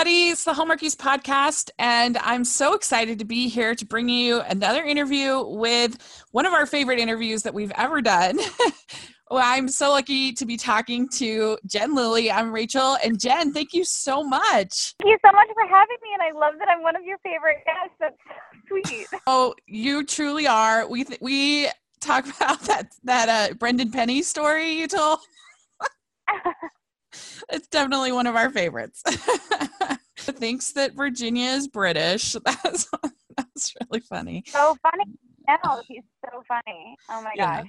everybody. It's the Hallmarkies podcast, and I'm so excited to be here to bring you another interview with one of our favorite interviews that we've ever done. well, I'm so lucky to be talking to Jen Lilley. I'm Rachel, and Jen, thank you so much. Thank you so much for having me, and I love that I'm one of your favorite guests. That's sweet. Oh, you truly are. We th- we talk about that that uh, Brendan Penny story you told. It's definitely one of our favorites. Thinks that Virginia is British. That's that's really funny. So funny. No, he's so funny. Oh my yeah.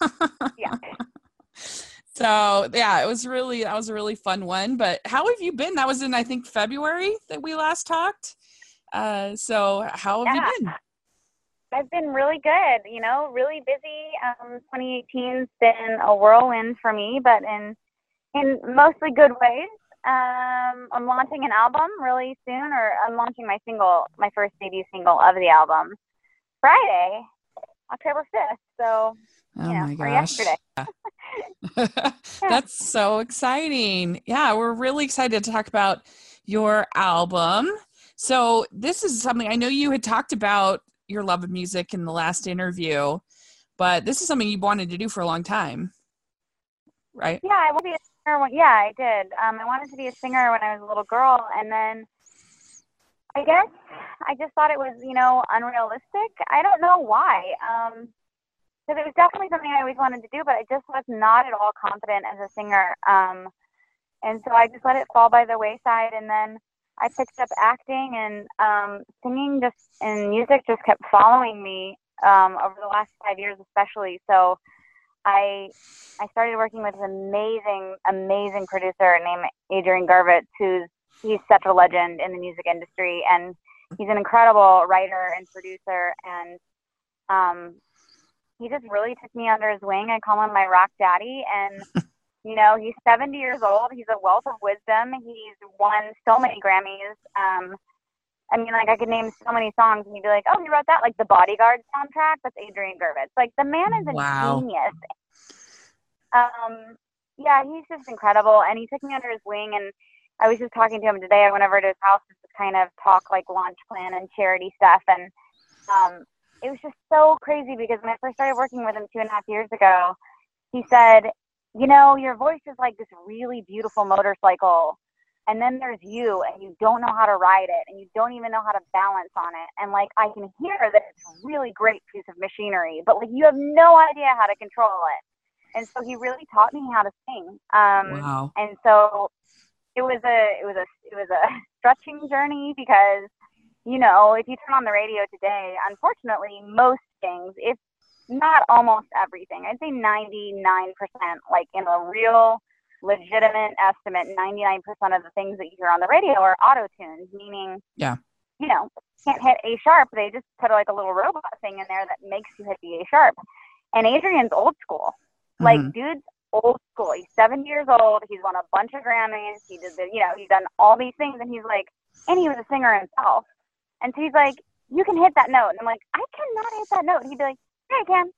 gosh. yeah. So yeah, it was really that was a really fun one. But how have you been? That was in I think February that we last talked. Uh, so how have yeah. you been? I've been really good. You know, really busy. Um, 2018's been a whirlwind for me, but in in mostly good ways. Um, I'm launching an album really soon, or I'm launching my single, my first debut single of the album, Friday, October 5th. So, oh you know, my gosh. yesterday. That's so exciting. Yeah, we're really excited to talk about your album. So, this is something I know you had talked about your love of music in the last interview, but this is something you wanted to do for a long time, right? Yeah, I will be yeah, I did. Um, I wanted to be a singer when I was a little girl, and then I guess I just thought it was, you know, unrealistic. I don't know why. Um, because it was definitely something I always wanted to do, but I just was not at all confident as a singer. Um, and so I just let it fall by the wayside, and then I picked up acting and um, singing. Just and music just kept following me um, over the last five years, especially. So I I started working with an amazing, amazing producer named Adrian Gurvitz, who's he's such a legend in the music industry, and he's an incredible writer and producer, and um, he just really took me under his wing. I call him my rock daddy, and you know he's 70 years old. He's a wealth of wisdom. He's won so many Grammys. Um, I mean, like I could name so many songs, and you'd be like, "Oh, he wrote that?" Like the Bodyguard soundtrack. That's Adrian Gurvitz. Like the man is a wow. genius. Um, yeah, he's just incredible, and he took me under his wing. And I was just talking to him today. I went over to his house to kind of talk like launch plan and charity stuff, and um, it was just so crazy because when I first started working with him two and a half years ago, he said, "You know, your voice is like this really beautiful motorcycle." And then there's you and you don't know how to ride it and you don't even know how to balance on it and like i can hear that it's a really great piece of machinery but like you have no idea how to control it and so he really taught me how to sing um wow. and so it was a it was a it was a stretching journey because you know if you turn on the radio today unfortunately most things if not almost everything i'd say 99% like in a real legitimate estimate, 99% of the things that you hear on the radio are auto tuned, meaning, yeah, you know, can't hit A sharp. They just put like a little robot thing in there that makes you hit the A sharp. And Adrian's old school. Mm-hmm. Like, dude's old school. He's seven years old. He's won a bunch of Grammys. He did the, you know, he's done all these things. And he's like, and he was a singer himself. And so he's like, you can hit that note. And I'm like, I cannot hit that note. And he'd be like, yeah, I can.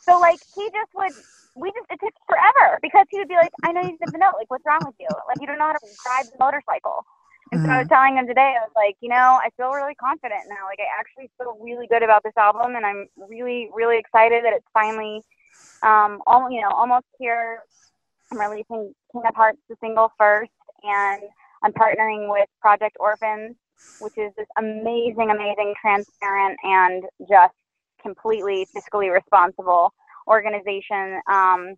So like he just would we just it took forever because he would be like, I know you did the note, like what's wrong with you? Like you don't know how to ride the motorcycle. And so I was mm-hmm. telling him today, I was like, you know, I feel really confident now. Like I actually feel really good about this album and I'm really, really excited that it's finally um all you know, almost here. I'm releasing King of Hearts the single first and I'm partnering with Project Orphans, which is this amazing, amazing, transparent and just completely fiscally responsible organization um,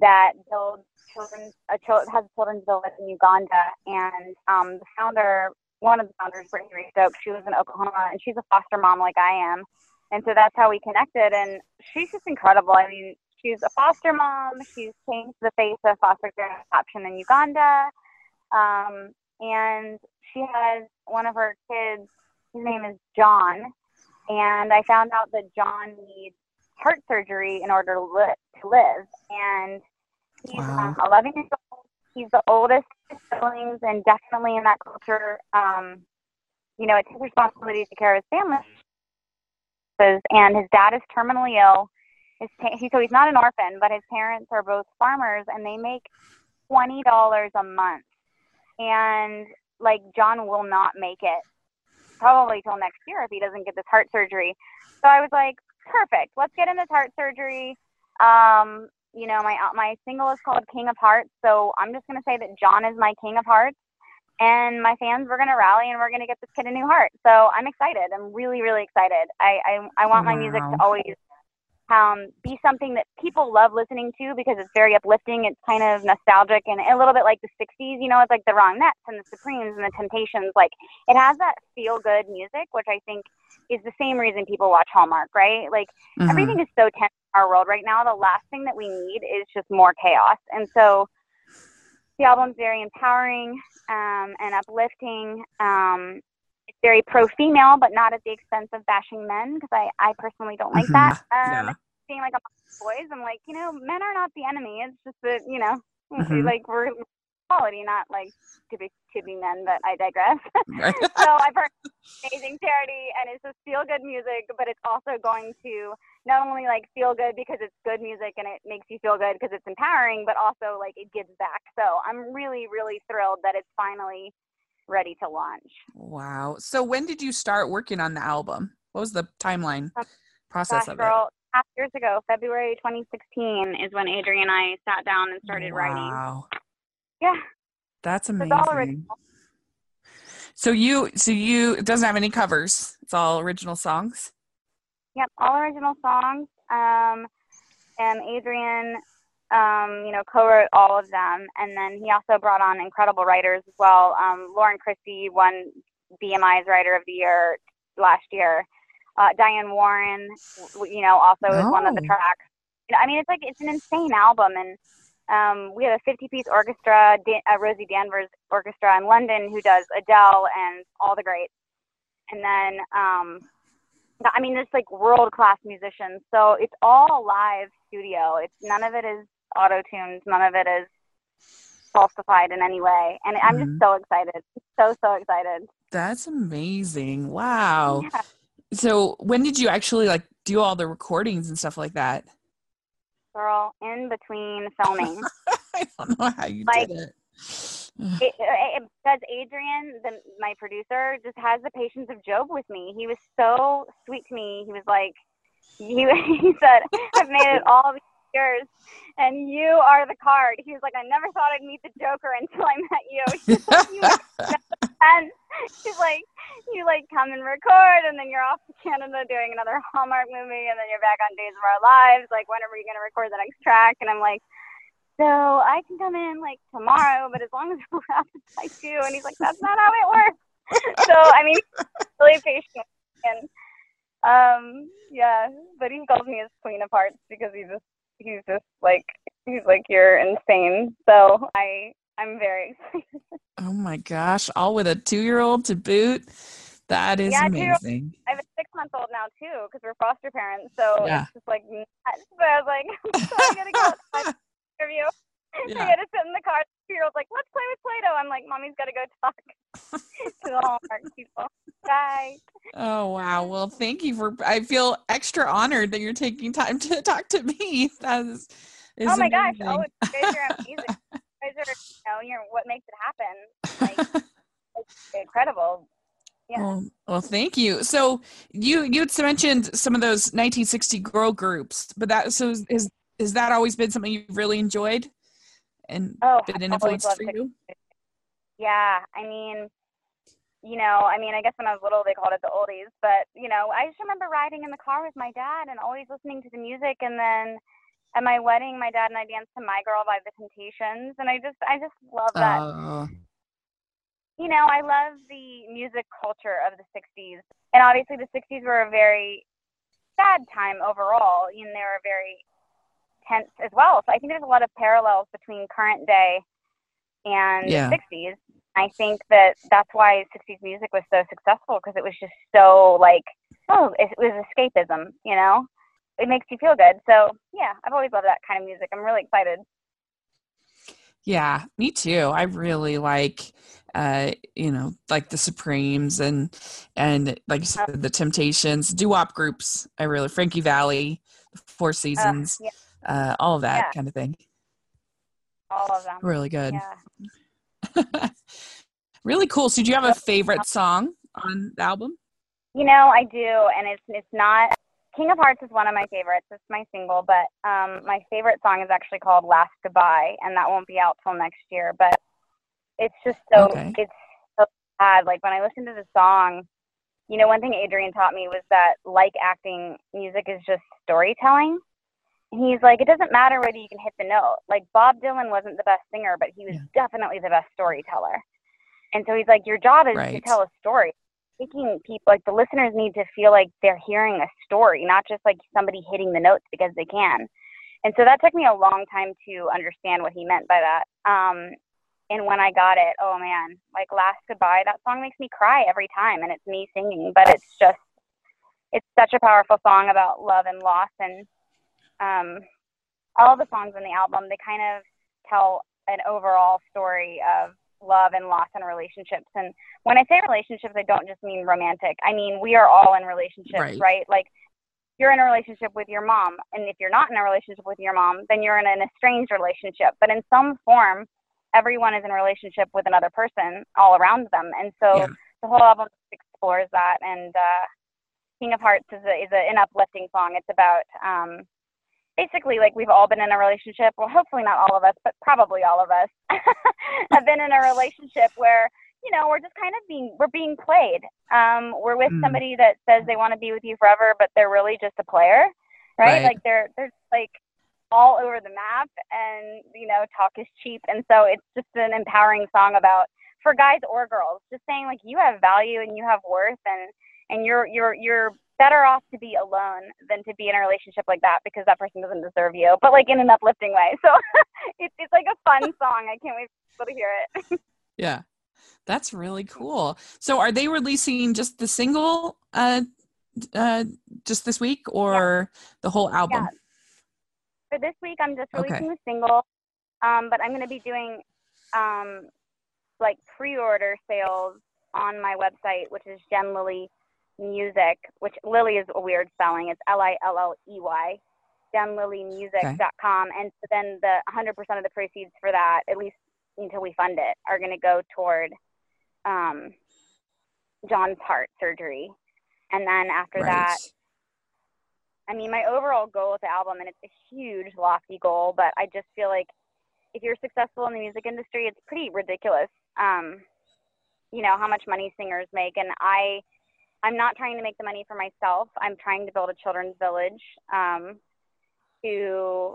that builds children's a child has a children's village in Uganda, and um, the founder, one of the founders, Brittany Stokes, she was in Oklahoma, and she's a foster mom like I am, and so that's how we connected. And she's just incredible. I mean, she's a foster mom. She's changed the face of foster care adoption in Uganda, um, and she has one of her kids. His name is John, and I found out that John needs heart surgery in order to, li- to live. And he's wow. um, 11 years old. He's the oldest of siblings, and definitely in that culture, um, you know, it's his responsibility to take care of his family. And his dad is terminally ill. His ta- he, so he's not an orphan, but his parents are both farmers, and they make twenty dollars a month. And like John will not make it probably till next year if he doesn't get this heart surgery. So I was like, perfect. Let's get in this heart surgery. Um, you know, my my single is called King of Hearts, so I'm just gonna say that John is my King of Hearts, and my fans we're gonna rally and we're gonna get this kid a new heart. So I'm excited. I'm really really excited. I I, I want my music to always um, be something that people love listening to because it's very uplifting. It's kind of nostalgic and a little bit like the 60s. You know, it's like the Ronettes and the Supremes and the Temptations. Like it has that feel good music, which I think is the same reason people watch Hallmark, right? Like mm-hmm. everything is so tense in our world right now. The last thing that we need is just more chaos. And so the album's very empowering um, and uplifting. Um, it's very pro female, but not at the expense of bashing men because I, I personally don't like mm-hmm. that. Um, yeah. Being like a boys, I'm like, you know, men are not the enemy. It's just that, you know, mm-hmm. like we're quality, not like to be to be men, but I digress. so I've heard amazing charity and it's just feel good music, but it's also going to not only like feel good because it's good music and it makes you feel good because it's empowering, but also like it gives back. So I'm really, really thrilled that it's finally ready to launch. Wow. So when did you start working on the album? What was the timeline um, process gosh, of girl, it? Half years ago, February 2016 is when Adrian and I sat down and started wow. writing. Wow. Yeah. That's amazing. So you, so you, it doesn't have any covers. It's all original songs. Yep, all original songs. Um, and Adrian um, you know, co-wrote all of them, and then he also brought on incredible writers as well. Um, Lauren Christy won BMI's Writer of the Year last year. Uh, Diane Warren, you know, also is one of the oh. tracks. I mean, it's like it's an insane album, and um, we have a 50-piece orchestra, Dan- uh, Rosie Danvers Orchestra in London, who does Adele and all the greats, and then um, I mean, it's like world-class musicians. So it's all live studio. It's none of it is auto tuned. None of it is falsified in any way. And I'm mm-hmm. just so excited. So, so excited. That's amazing. Wow. Yeah. So when did you actually like do all the recordings and stuff like that? Girl, in between filming. I don't know how you like, did it. it, it, because Adrian, the, my producer, just has the patience of Job with me. He was so sweet to me. He was like, he, he said, I've made it all these yours, and you are the card. He was like, I never thought I'd meet the Joker until I met you. and she's like, you like come and record, and then you're off to Canada doing another Hallmark movie, and then you're back on Days of Our Lives. Like, when are we gonna record the next track? And I'm like. So I can come in like tomorrow, but as long as we're out by two, and he's like, "That's not how it works." so I mean, really patient and um yeah but he calls me his queen of hearts because he just he's just like he's like you're insane. So I I'm very excited. Oh my gosh! All with a two year old to boot. That is yeah, amazing. I have a six month old now too because we're foster parents. So yeah. it's just like nuts. But I was like, I'm so I gotta go interview. Yeah. I gotta sit in the car. Two year old's like, let's play with Play Doh. I'm like, mommy's gotta go talk to the Hallmark people. Bye. Oh wow. Well, thank you for. I feel extra honored that you're taking time to talk to me. That is. is oh my amazing. gosh! Oh, you guys are amazing. you guys are, you know, you're what makes it happen. Like, it's incredible. Yeah. Well, well, thank you. So you you had mentioned some of those 1960 girl groups, but that so is, is has that always been something you've really enjoyed and oh, been an influence for you? Yeah, I mean, you know, I mean, I guess when I was little, they called it the oldies, but you know, I just remember riding in the car with my dad and always listening to the music. And then at my wedding, my dad and I danced to "My Girl" by the Temptations, and I just, I just love that. Uh... You know, I love the music culture of the '60s, and obviously the '60s were a very sad time overall. Know, they were very tense as well. So I think there's a lot of parallels between current day and yeah. the 60s I think that that's why 60s music was so successful because it was just so like, oh, it was escapism, you know? It makes you feel good. So, yeah, I've always loved that kind of music. I'm really excited. Yeah, me too. I really like uh, you know, like the Supremes and and like you said, the Temptations, doo-wop groups. I really Frankie Valli, the Four Seasons, uh, yeah. uh, all of that yeah. kind of thing. All of them. Really good. Yeah. Really cool. So, do you have a favorite song on the album? You know, I do, and it's it's not King of Hearts is one of my favorites. It's my single, but um, my favorite song is actually called Last Goodbye, and that won't be out till next year. But it's just so okay. it's so sad. Like when I listen to the song, you know, one thing Adrian taught me was that like acting, music is just storytelling. He's like, it doesn't matter whether you can hit the note. Like Bob Dylan wasn't the best singer, but he was yeah. definitely the best storyteller. And so he's like, your job is right. to tell a story making people like the listeners need to feel like they're hearing a story, not just like somebody hitting the notes because they can. And so that took me a long time to understand what he meant by that. Um, and when I got it, oh man, like Last Goodbye, that song makes me cry every time, and it's me singing, but it's just, it's such a powerful song about love and loss, and um, all the songs on the album, they kind of tell an overall story of love and loss and relationships. And when I say relationships, I don't just mean romantic. I mean, we are all in relationships, right? right? Like, you're in a relationship with your mom. And if you're not in a relationship with your mom, then you're in an estranged relationship. But in some form, everyone is in a relationship with another person all around them. And so yeah. the whole album explores that. And uh, King of Hearts is, a, is a, an uplifting song. It's about um, basically like we've all been in a relationship well hopefully not all of us but probably all of us have been in a relationship where you know we're just kind of being we're being played um we're with mm. somebody that says they want to be with you forever but they're really just a player right, right. like they're they're like all over the map and you know talk is cheap and so it's just an empowering song about for guys or girls just saying like you have value and you have worth and and you're you're you're better off to be alone than to be in a relationship like that because that person doesn't deserve you, but like in an uplifting way. So it's it's like a fun song. I can't wait for people to hear it. yeah. That's really cool. So are they releasing just the single uh uh just this week or yeah. the whole album? Yeah. For this week I'm just releasing okay. the single. Um but I'm going to be doing um like pre-order sales on my website which is Jen Lilley music, which Lilley is a weird spelling. It's L I L L E Y, jenlilleymusic.com. Okay. And so then the 100% of the proceeds for that, at least until we fund it, are going to go toward um, John's heart surgery. And then after right. that, I mean, my overall goal with the album, and it's a huge, lofty goal, but I just feel like if you're successful in the music industry, it's pretty ridiculous, um, you know, how much money singers make. And I, I'm not trying to make the money for myself. I'm trying to build a children's village um, to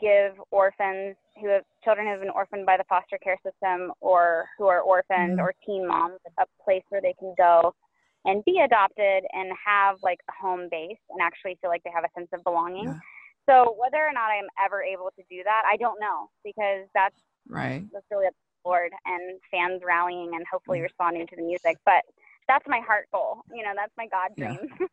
give orphans who have children who have been orphaned by the foster care system or who are orphaned mm-hmm. or teen moms a place where they can go and be adopted and have like a home base and actually feel like they have a sense of belonging. Yeah. So whether or not I'm ever able to do that, I don't know because that's right. That's really up to the Lord and fans rallying and hopefully mm-hmm. responding to the music. But that's my heart goal. You know, that's my God dream. Yeah.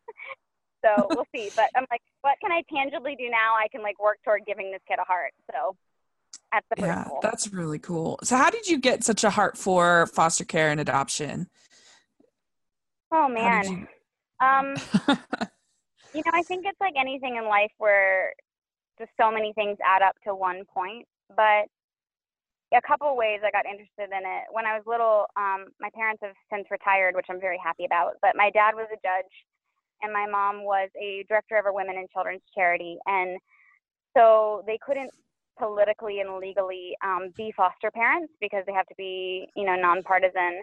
so we'll see. But I'm like, what can I tangibly do now? I can like work toward giving this kid a heart. So that's the yeah, goal. that's really cool. So how did you get such a heart for foster care and adoption? Oh man. You... Um you know, I think it's like anything in life where just so many things add up to one point. But a couple ways I got interested in it. When I was little, um, my parents have since retired, which I'm very happy about. But my dad was a judge, and my mom was a director of a women and children's charity, and so they couldn't politically and legally um, be foster parents because they have to be, you know, nonpartisan.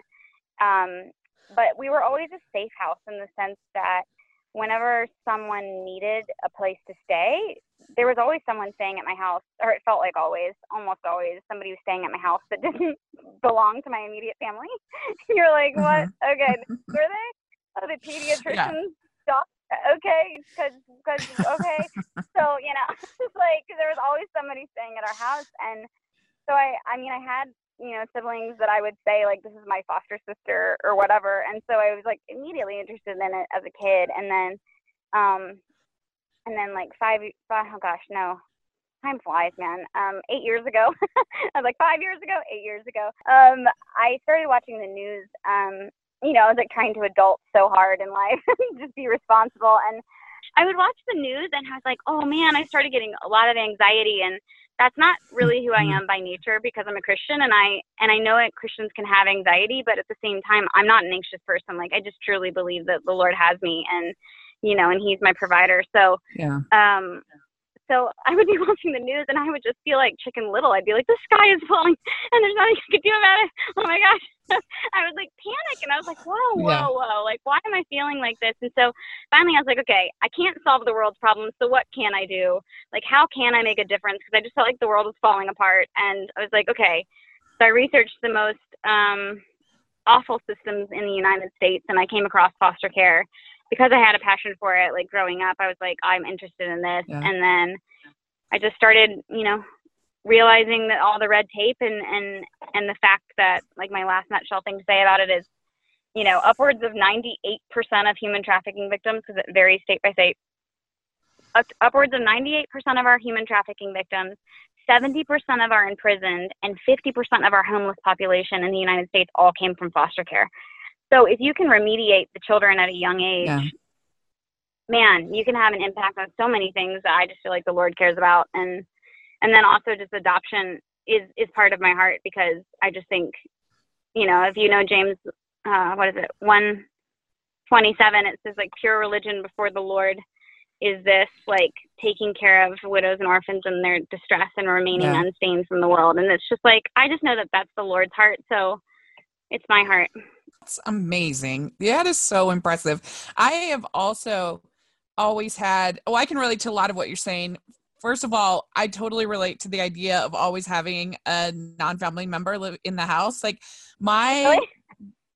Um, but we were always a safe house in the sense that whenever someone needed a place to stay, there was always someone staying at my house, or it felt like always, almost always, somebody was staying at my house that didn't belong to my immediate family. You're like, what? Mm-hmm. Okay, were they? Oh, the pediatrician's yeah. Okay, because because okay. so you know, it's like there was always somebody staying at our house, and so I I mean I had you know siblings that I would say like this is my foster sister or whatever, and so I was like immediately interested in it as a kid, and then um and then like five, five oh gosh, no, time flies, man. Um, eight years ago, I was like five years ago, eight years ago. Um, I started watching the news. Um, you know, I was like trying to adult so hard in life, just be responsible. And I would watch the news, and I was like, oh man, I started getting a lot of anxiety and that's not really who I am by nature because I'm a Christian and I and I know that Christians can have anxiety, but at the same time I'm not an anxious person. Like I just truly believe that the Lord has me and you know, and he's my provider. So yeah. um so I would be watching the news and I would just feel like Chicken Little. I'd be like, the sky is falling and there's nothing you can do about it. Oh my gosh. I would like panic and I was like, whoa, whoa, yeah. whoa. Like, why am I feeling like this? And so finally I was like, okay, I can't solve the world's problems. So what can I do? Like, how can I make a difference? Because I just felt like the world was falling apart. And I was like, okay. So I researched the most um, awful systems in the United States and I came across foster care because I had a passion for it, like growing up, I was like, I'm interested in this. Yeah. And then I just started, you know, realizing that all the red tape and, and, and the fact that like my last nutshell thing to say about it is, you know, upwards of 98% of human trafficking victims, because it varies state by state, upwards of 98% of our human trafficking victims, 70% of our imprisoned, and 50% of our homeless population in the United States all came from foster care. So if you can remediate the children at a young age, yeah. man, you can have an impact on so many things that I just feel like the Lord cares about. And and then also just adoption is is part of my heart because I just think, you know, if you know James, uh, what is it, one twenty seven, it says like pure religion before the Lord is this like taking care of widows and orphans in their distress and remaining yeah. unstained from the world and it's just like i just know that that's the lord's heart so it's my heart that's amazing. That is so impressive. I have also always had, oh, I can relate to a lot of what you're saying. First of all, I totally relate to the idea of always having a non-family member live in the house. Like my really?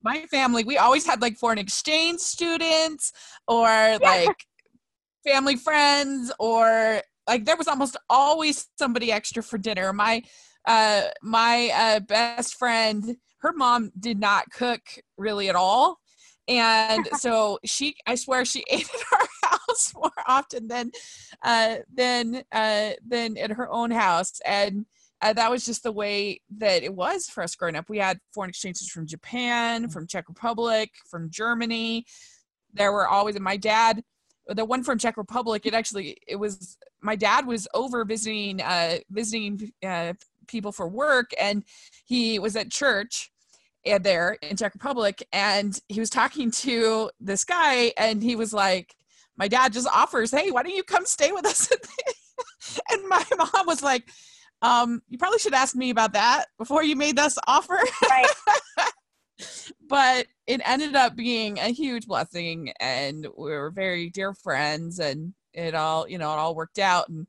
my family, we always had like foreign exchange students or yeah. like family friends or like there was almost always somebody extra for dinner. My uh my uh best friend her mom did not cook really at all. And so she i swear she ate at our house more often than uh than uh than at her own house. And uh, that was just the way that it was for us growing up. We had foreign exchanges from japan from czech republic from germany. There were always my dad the one from czech republic it actually it was my dad was over visiting uh visiting uh people for work and he was at church and there in Czech Republic and he was talking to this guy and he was like my dad just offers hey why don't you come stay with us and my mom was like um you probably should ask me about that before you made this offer right. but it ended up being a huge blessing and we were very dear friends and it all you know it all worked out and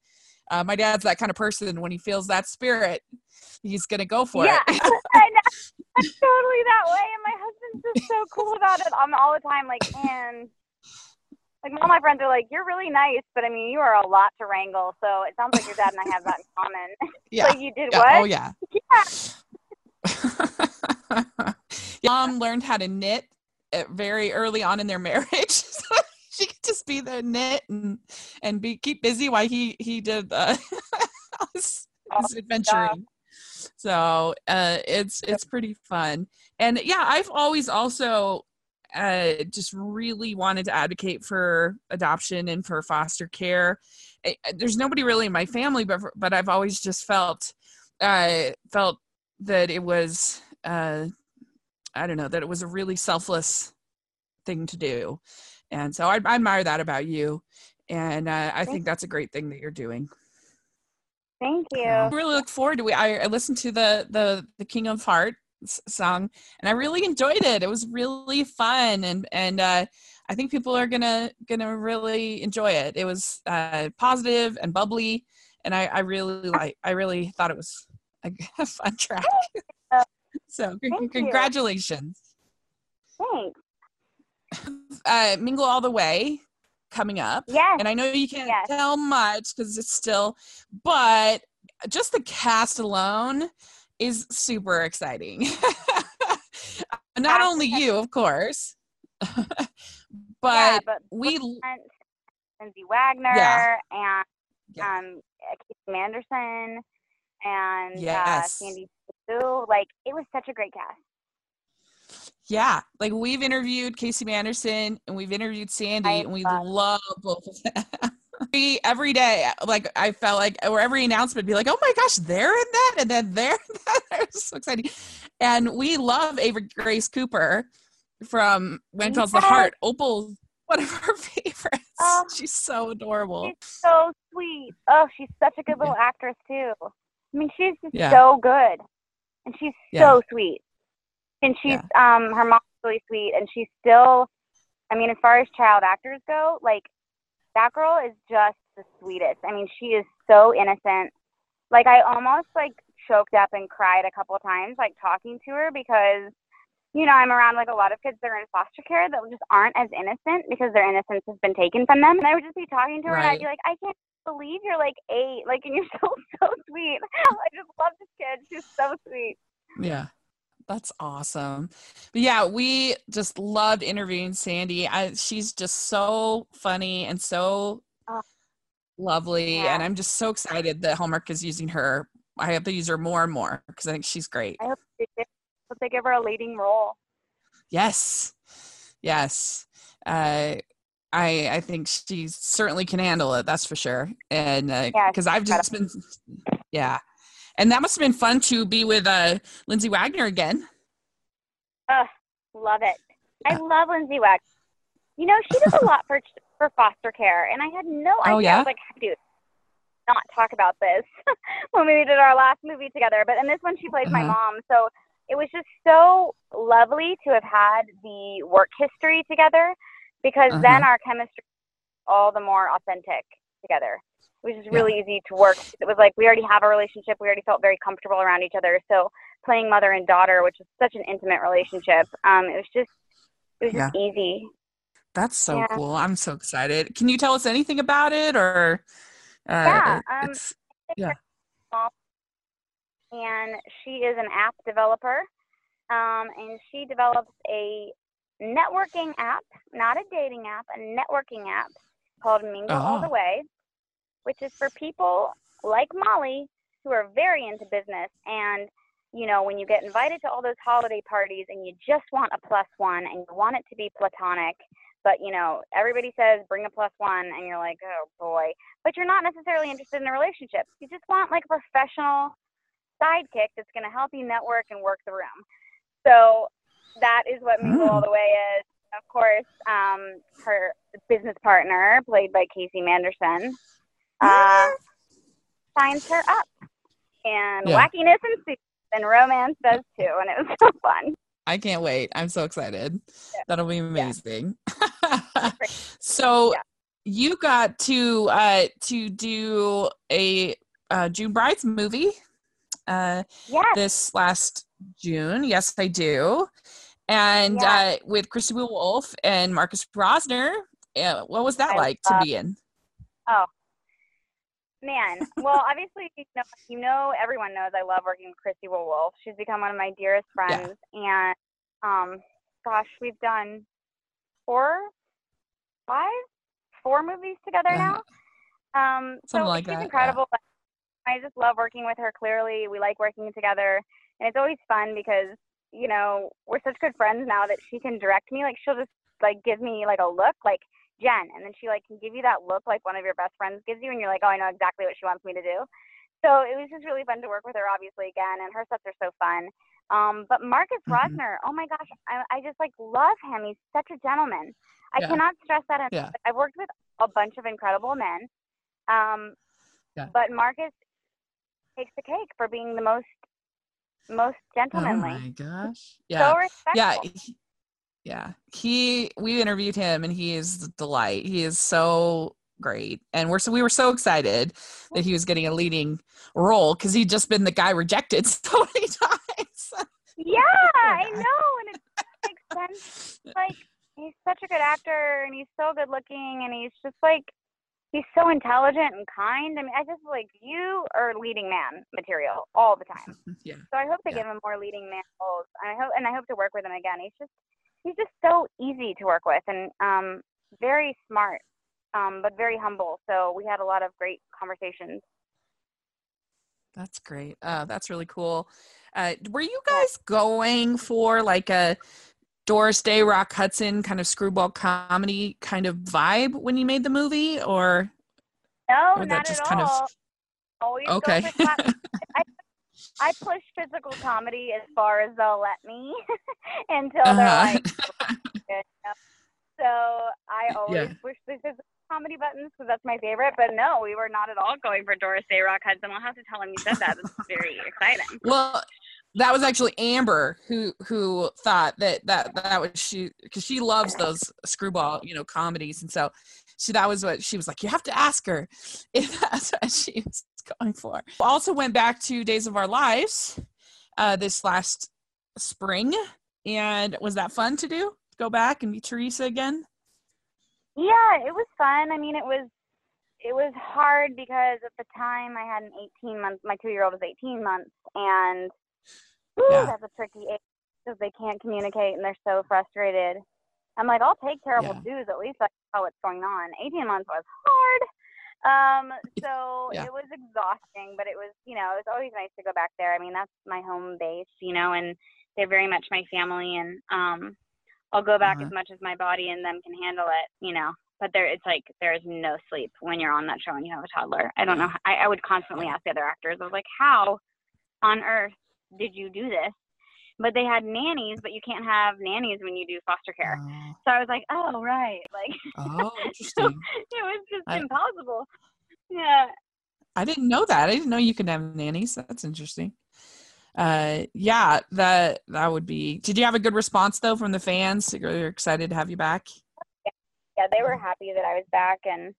uh, my dad's that kind of person when he feels that spirit he's gonna go for yeah, it. I'm totally that way, and my husband's just so cool about it. I'm all the time like, man. Like all my friends are like, "You're really nice," but I mean, you are a lot to wrangle. So it sounds like your dad and I have that in common. Yeah. like you did yeah. what? Oh yeah. Yeah. Mom learned how to knit very early on in their marriage. so she could just be there knit and and be keep busy while he he did uh, his, his adventuring so uh, it's it's pretty fun. And yeah i've always also uh, just really wanted to advocate for adoption and for foster care. There's nobody really in my family but but i've always just felt uh, felt that it was uh, i don't know that it was a really selfless thing to do. And so i, I admire that about you. And uh, i think that's a great thing that you're doing Thank you. I really look forward to it. I, I listened to the the the King of Heart song and I really enjoyed it. It was really fun and and uh, I think people are gonna gonna really enjoy it. It was uh, positive and bubbly, and I, I really like. I really thought it was a, a fun track. so congratulations. You. Thanks. Uh, Mingle all the way coming up. Yes. And I know you can't yes. tell much because it's still, but just the cast alone is super exciting. Not only you, of course, but, yeah, but we. Lindsay Wagner yeah. and yeah. um, Casey Manderson and uh, yes. uh, Sandy Sue. Like, it was such a great cast. Yeah, like we've interviewed Casey Manderson and we've interviewed Sandy, I and we love both of them. every every day, like I felt like, or every announcement, be like, "Oh my gosh, they're in that," and then they're in that. it was so exciting, and we love Avery Grace Cooper from When Calls the Heart. Opal, one of our favorites. Oh, she's so adorable. She's so sweet. Oh, she's such a good little yeah. actress too. I mean, she's just yeah. so good, and she's yeah. so sweet. And she's um her mom's really sweet, and she's still. I mean, as far as child actors go, like that girl is just the sweetest. I mean, she is so innocent. Like I almost like choked up and cried a couple times, like talking to her because you know, I'm around like a lot of kids that are in foster care that just aren't as innocent because their innocence has been taken from them. And I would just be talking to her right. and I'd be like, I can't believe you're like eight. Like, and you're so, so sweet. I just love this kid. She's so sweet. Yeah. That's awesome. But yeah, we just loved interviewing Sandy. I, she's just so funny and so oh. lovely. Yeah. And I'm just so excited that Hallmark is using her. I have to use her more and more because I think she's great. I hope hope they give her a leading role. Yes, yes. Uh, I I think she certainly can handle it. That's for sure. And because uh, yeah, I've just been, yeah, and that must have been fun to be with uh, Lindsay Wagner again. Oh, love it. Yeah. I love Lindsay Wagner. You know, she does a lot for for foster care, and I had no oh, idea. Oh, yeah? I was like, dude, not talk about this when we did our last movie together. But in this one, she plays uh-huh. my mom. So it was just so lovely to have had the work history together because uh-huh. then our chemistry all the more authentic together. It was just really yeah. easy to work. It was like we already have a relationship. We already felt very comfortable around each other. So playing mother and daughter, which is such an intimate relationship, um, it was just it was yeah. just easy. That's so yeah. cool. I'm so excited. Can you tell us anything about it or? Uh, yeah. Um, yeah and she is an app developer. Um, and she develops a networking app, not a dating app, a networking app called Mingle oh. All the Way, which is for people like Molly who are very into business. And, you know, when you get invited to all those holiday parties and you just want a plus one and you want it to be platonic, but, you know, everybody says bring a plus one and you're like, oh boy, but you're not necessarily interested in a relationship. You just want like a professional sidekick that's going to help you network and work the room. So that is what Mingle All the Way is. Of course, um, her business partner, played by Casey Manderson, uh, signs her up. And yeah. wackiness ensues, and romance does too, and it was so fun. I can't wait. I'm so excited. Yeah. That'll be amazing. Yeah. so yeah. you got to uh to do a uh, June Brides movie uh, yes. this last June. Yes, I do. And yes. uh, with Christie Wolf and Marcus Rosner, uh, what was that I like love, to be in? Oh, man. Well, obviously, you know, you know, everyone knows I love working with Christie Wolf. She's become one of my dearest friends. Yeah. And, um, gosh, we've done four, five, four movies together now. Um, Something so like she's that, incredible. Yeah. I just love working with her. Clearly, we like working together, and it's always fun because you know we're such good friends now that she can direct me. Like she'll just like give me like a look, like Jen, and then she like can give you that look like one of your best friends gives you, and you're like, oh, I know exactly what she wants me to do. So it was just really fun to work with her, obviously, again, and her sets are so fun. Um, but Marcus mm-hmm. Rosner, oh my gosh, I, I just like love him. He's such a gentleman. I yeah. cannot stress that enough. Yeah. I've worked with a bunch of incredible men, um, yeah. but Marcus takes the cake for being the most most gentlemanly. Oh my gosh! Yeah, so yeah, he, yeah. He we interviewed him, and he is a delight. He is so great, and we're so we were so excited that he was getting a leading role because he'd just been the guy rejected so many times. Yeah, I know, and it makes sense. Like he's such a good actor, and he's so good looking, and he's just like he's so intelligent and kind. I mean, I just like you are leading man material all the time. yeah. So I hope they yeah. give him more leading man roles. And I hope and I hope to work with him again. He's just he's just so easy to work with and um very smart, um, but very humble. So we had a lot of great conversations. That's great. Uh, that's really cool. Uh, were you guys going for like a Doris Day, Rock Hudson kind of screwball comedy kind of vibe when you made the movie, or No, Or that not just at kind of- all. Always Okay. I, push physical comedy as far as they'll let me until they're Uh-huh. like, you know? so I always Yeah. push the physical comedy buttons because that's my favorite. But no, we were not at all going for Doris Day Rock Hudson. We'll have to tell him you said that. It's very exciting. Well, that was actually Amber who who thought that that that was she because she loves those screwball you know comedies and so she that was what she was like you have to ask her if that's what she was going for. Also went back to Days of Our Lives uh, this last spring and was that fun to do? Go back and meet Theresa again? Yeah, it was fun. I mean, it was it was hard because at the time I had an 18 month. My two year old was 18 months, and whew, Yeah. that's a tricky age because they can't communicate and they're so frustrated. I'm like, I'll take terrible Yeah. twos. At least I know what's going on. 18 months was hard. Um, so Yeah. it was exhausting, but it was, you know, it was always nice to go back there. I mean, that's my home base, you know, and they're very much my family, and um, I'll go back Uh-huh. as much as my body and them can handle it, you know. But there, it's like there is no sleep when you're on that show and you have a toddler. I don't know. I, I would constantly ask the other actors. I was like, how on earth did you do this? But they had nannies, but you can't have nannies when you do foster care. Oh, So I was like, oh right, like oh, interesting. it was just I- impossible. Yeah. I didn't know that. I didn't know you could have nannies. That's interesting. Uh, yeah, that that would be. Did you have a good response though from the fans? They're excited to have you back. yeah, they were happy that I was back, and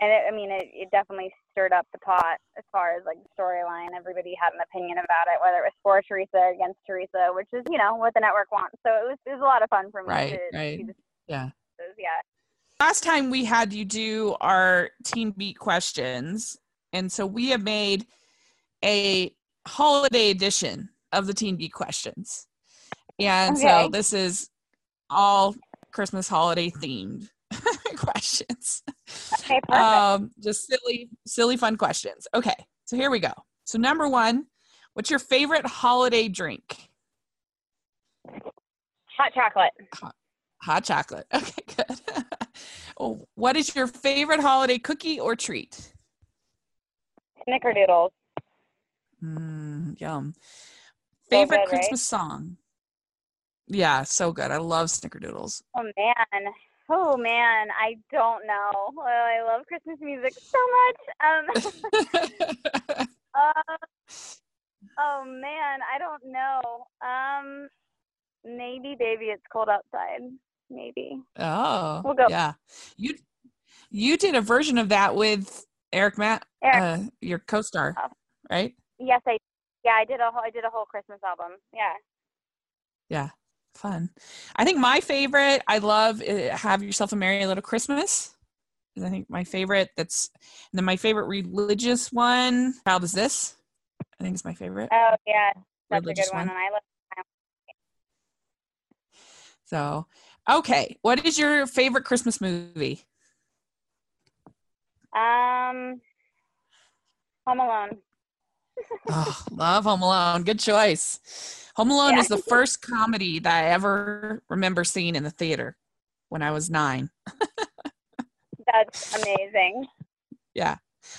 and it, I mean, it, it definitely stirred up the pot as far as like the storyline. Everybody had an opinion about it, whether it was for Theresa or against Theresa, which is you know what the network wants. So it was it was a lot of fun for me Right, to right. see the Yeah. differences, Yeah. Last time we had you do our Teen Beat questions, and so we have made a holiday edition of the Teen Beat questions, and so this is all Christmas holiday themed questions. Okay, perfect. um just silly silly fun questions okay so here we go so number one what's your favorite holiday drink Hot chocolate. hot chocolate okay good oh, what is your favorite holiday cookie or treat Snickerdoodles. mm, yum favorite good, right? christmas song yeah so good i love snickerdoodles Oh man. Oh man, I don't know. Oh, I love Christmas music so much. Um, uh, oh man, I don't know. Um, maybe, baby, it's cold outside. Maybe. oh We'll go. yeah you you did a version of that with eric matt Eric. uh, your co-star Oh. right Yes, I. Yeah, I did a whole. I did a whole Christmas album. Yeah. Yeah, fun. I think my favorite, I love uh, Have Yourself a Merry Little Christmas. is I think my favorite. That's and then my favorite religious one. Child is this? I think it's my favorite. Oh yeah, that's a religious good one, one. and I love. So, okay, what is your favorite Christmas movie? Um, Home Alone. Oh, love Home Alone. Good choice. Home Alone Yeah. is the first comedy that I ever remember seeing in the theater when I was nine. That's amazing. Yeah.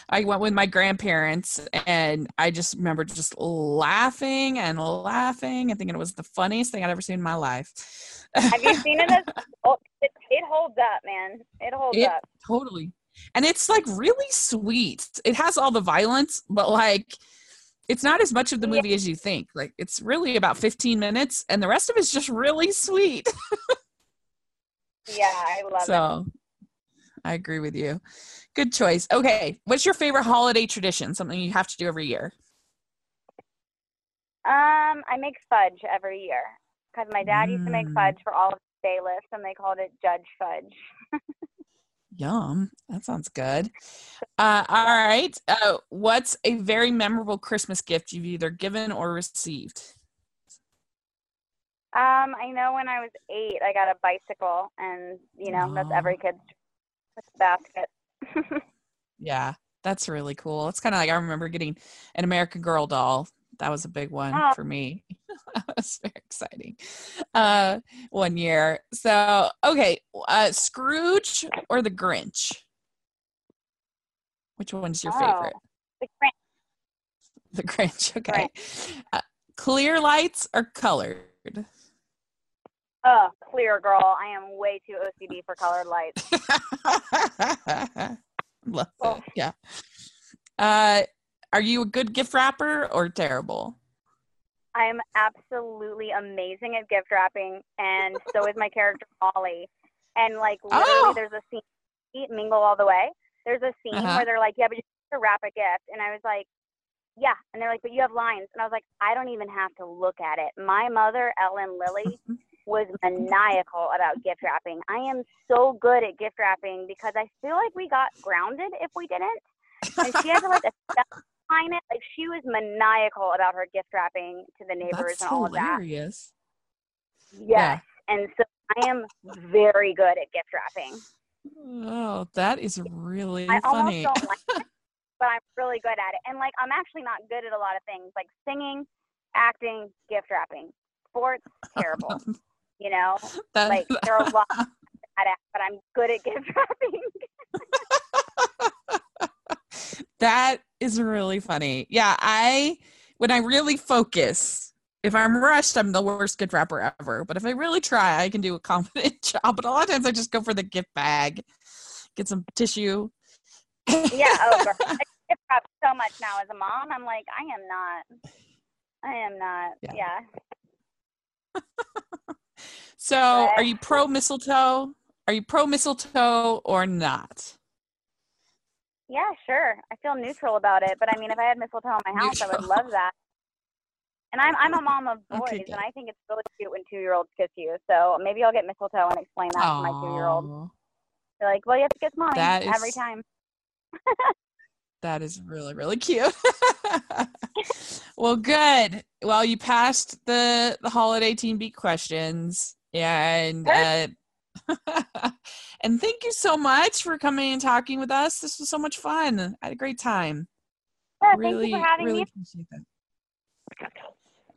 I went with my grandparents and I just remember just laughing and laughing and thinking it was the funniest thing I'd ever seen in my life. Have you seen it? As, oh, it, it holds up, man. It holds It- up. totally. And it's like really sweet. It has all the violence, but like it's not as much of the Yeah. movie as you think. Like it's really about 15 minutes and the rest of it's just really sweet. Yeah, I love it. so I agree with you. Good choice. Okay. What's your favorite holiday tradition? Something you have to do every year? Um, I make fudge every year because my dad used to make Mm. fudge for all of the day lifts, and they called it Judge Fudge. Yum. That sounds good. Uh, all right. Uh, what's a very memorable Christmas gift you've either given or received? Um, I know when I was eight, I got a bicycle, and you know that's every kid's basket. Yeah, that's really cool. It's kind of like I remember getting an American Girl doll. That was a big one Oh. for me. that was very exciting. Uh, one year. So, okay, uh, Scrooge or the Grinch? Which one's your Oh, favorite? The Grinch. The Grinch. Okay. Uh, clear lights or colored? Oh, clear girl. I am way too OCD for colored lights. Love Oh. it. Yeah. Uh, are you a good gift wrapper or terrible? I'm absolutely amazing at gift wrapping, and so is my character Molly. And like literally, Oh. there's a scene mingle all the way. There's a scene Uh-huh. where they're like, "Yeah, but you have to wrap a gift," and I was like, "Yeah," and they're like, "But you have lines," and I was like, "I don't even have to look at it." My mother, Ellen Lilley, was maniacal about gift wrapping. I am so good at gift wrapping because I feel like we got grounded if we didn't. And she had to like assign it. Like she was maniacal about her gift wrapping to the neighbors That's and all of that. hilarious. Yes. And so I am very good at gift wrapping. Oh, that is really I funny. almost don't like it, but I'm really good at it. And like I'm actually not good at a lot of things like singing, acting, gift wrapping. Sports, terrible. You know? That- Like there are a lot at, but I'm good at gift wrapping. that is really funny. Yeah, I when I really focus, if I'm rushed, I'm the worst gift wrapper ever. But if I really try, I can do a confident job. But a lot of times I just go for the gift bag, get some tissue. yeah, oh. I gift wrap so much now as a mom. I'm like, I am not I am not. Yeah. yeah. So, are you pro mistletoe? Are you pro mistletoe or not? Yeah, sure. I feel neutral about it, but I mean, if I had mistletoe in my house, I would love that. And I'm I'm a mom of boys, Okay, and I think it's really cute when two year olds kiss you. So maybe I'll get mistletoe and explain that to my two year old. They're like, "Well, you have to kiss mommy That every time." That is really really cute. well, good. Well, you passed the the holiday team beat questions, and uh, and thank you so much for coming and talking with us. This was so much fun. I had a great time. Yeah, really, thank you for having really me. appreciate that.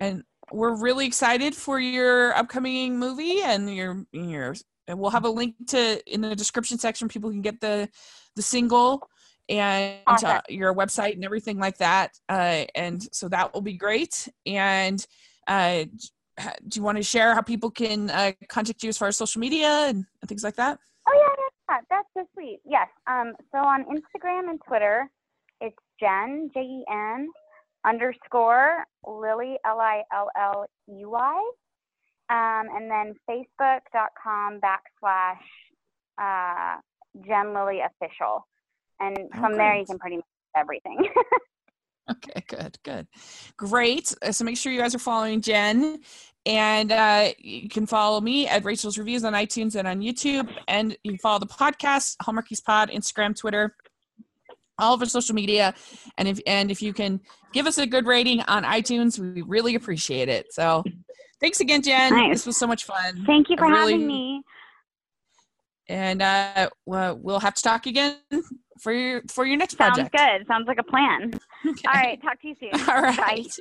And we're really excited for your upcoming movie and your your. And we'll have a link to in the description section. People can get the the single and Awesome. uh, your website and everything like that. Uh, and so that will be great. And uh, do you want to share how people can uh, contact you as far as social media and, and things like that? Oh yeah, yeah, yeah, that's so sweet. Yes. Um. So on Instagram and Twitter, it's Jen J E N underscore Lilley L I L L E Y. Um, and then Facebook.com backslash uh, Jen Lilley official. And Oh, from there, you can pretty much everything. Okay, good, good. Great. Uh, So make sure you guys are following Jen. And uh, you can follow me at Rachel's Reviews on iTunes and on YouTube. And you can follow the podcast, Hallmarkies Pod, Instagram, Twitter, all of our social media. And if and if you can give us a good rating on iTunes, we really appreciate it. So thanks again, Jen. Nice. This was so much fun. Thank you for really- having me. And uh, well, we'll have to talk again for your for your next Sounds project. Sounds good. Sounds like a plan. Okay. All right. Talk to you soon. All right.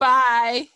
Bye.